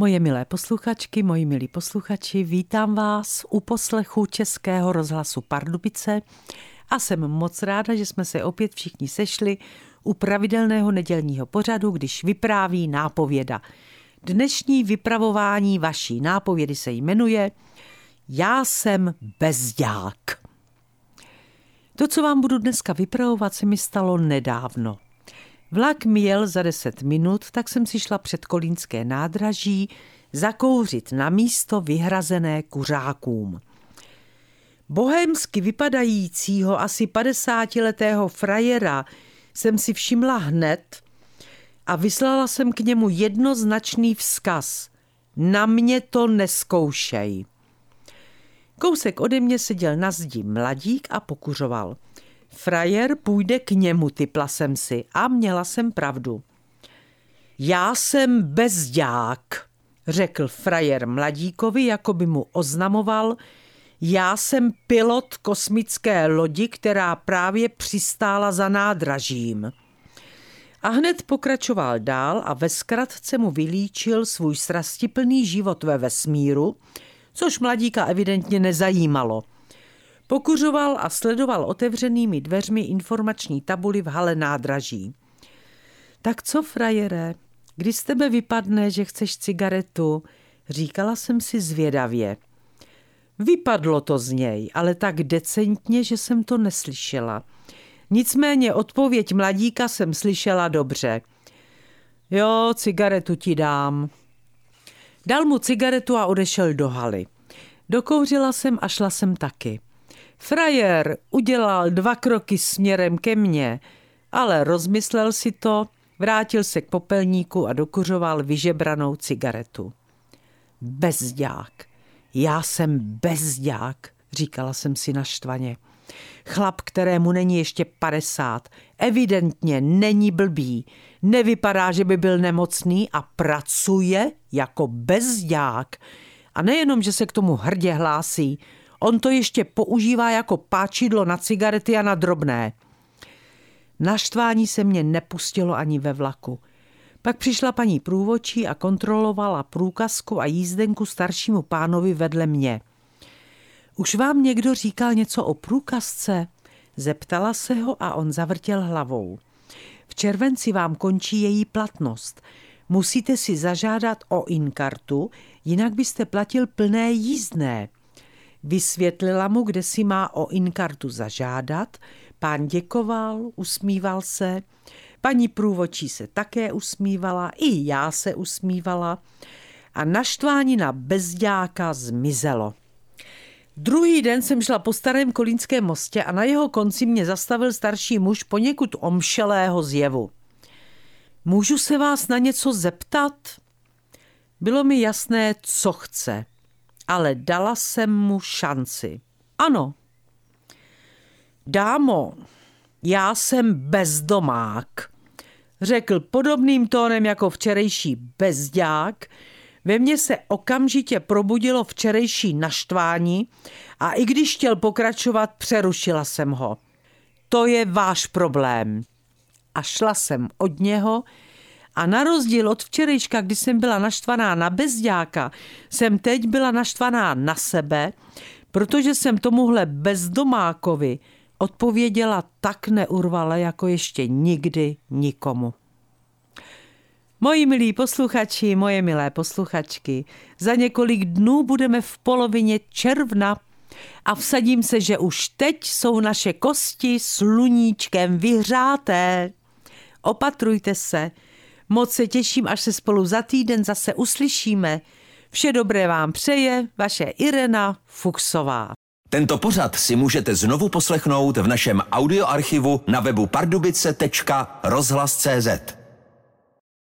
Moje milé posluchačky, moji milí posluchači, vítám vás u poslechu Českého rozhlasu Pardubice a jsem moc ráda, že jsme se opět všichni sešli u pravidelného nedělního pořadu, když vypráví nápověda. Dnešní vypravování vaší nápovědy se jmenuje Já jsem bezďák. To, co vám budu dneska vypravovat, se mi stalo nedávno – Vlak mi jel za deset minut, tak jsem si šla před Kolínské nádraží zakouřit na místo vyhrazené kuřákům. Bohémsky vypadajícího asi padesátiletého frajera jsem si všimla hned a vyslala jsem k němu jednoznačný vzkaz. Na mě to neskoušej. Kousek ode mě seděl na zdi mladík a pokuřoval – Frajer půjde k němu, typla jsem si a měla jsem pravdu. Já jsem bezďák, řekl frajer mladíkovi, jako by mu oznamoval, já jsem pilot kosmické lodi, která právě přistála za nádražím. A hned pokračoval dál a ve zkratce mu vylíčil svůj srastiplný život ve vesmíru, což mladíka evidentně nezajímalo – Pokuřoval a sledoval otevřenými dveřmi informační tabuly v hale nádraží. Tak co, frajere, kdy z tebe vypadne, že chceš cigaretu? Říkala jsem si zvědavě. Vypadlo to z něj, ale tak decentně, že jsem to neslyšela. Nicméně odpověď mladíka jsem slyšela dobře. Jo, cigaretu ti dám. Dal mu cigaretu a odešel do haly. Dokouřila jsem a šla jsem taky. Frajer udělal dva kroky směrem ke mně, ale rozmyslel si to, vrátil se k popelníku a dokuřoval vyžebranou cigaretu. Bezďák. Já jsem bezďák, říkala jsem si naštvaně. Chlap, kterému není ještě padesát, evidentně není blbý, nevypadá, že by byl nemocný a pracuje jako bezďák. A nejenom, že se k tomu hrdě hlásí, On to ještě používá jako páčidlo na cigarety a na drobné. Naštvání se mě nepustilo ani ve vlaku. Pak přišla paní průvočí a kontrolovala průkazku a jízdenku staršímu pánovi vedle mě. Už vám někdo říkal něco o průkazce? Zeptala se ho a on zavrtěl hlavou. V červenci vám končí její platnost. Musíte si zažádat o inkartu, jinak byste platil plné jízdné. Vysvětlila mu, kde si má o inkartu zažádat. Pán děkoval, usmíval se. Paní průvočí se také usmívala, i já se usmívala. A naštvání na bezďáka zmizelo. Druhý den jsem šla po starém kolínském mostě a na jeho konci mě zastavil starší muž poněkud omšelého zjevu. Můžu se vás na něco zeptat? Bylo mi jasné, co chce ale dala jsem mu šanci. Ano. Dámo, já jsem bezdomák, řekl podobným tónem jako včerejší bezďák. Ve mně se okamžitě probudilo včerejší naštvání a i když chtěl pokračovat, přerušila jsem ho. To je váš problém. A šla jsem od něho, a na rozdíl od včerejška, kdy jsem byla naštvaná na bezďáka, jsem teď byla naštvaná na sebe, protože jsem tomuhle bezdomákovi odpověděla tak neurvale, jako ještě nikdy nikomu. Moji milí posluchači, moje milé posluchačky, za několik dnů budeme v polovině června a vsadím se, že už teď jsou naše kosti sluníčkem vyhřáté. Opatrujte se, Moc se těším, až se spolu za týden zase uslyšíme. Vše dobré vám přeje vaše Irena Fuchsová. Tento pořad si můžete znovu poslechnout v našem audioarchivu na webu pardubice.rozhlas.cz.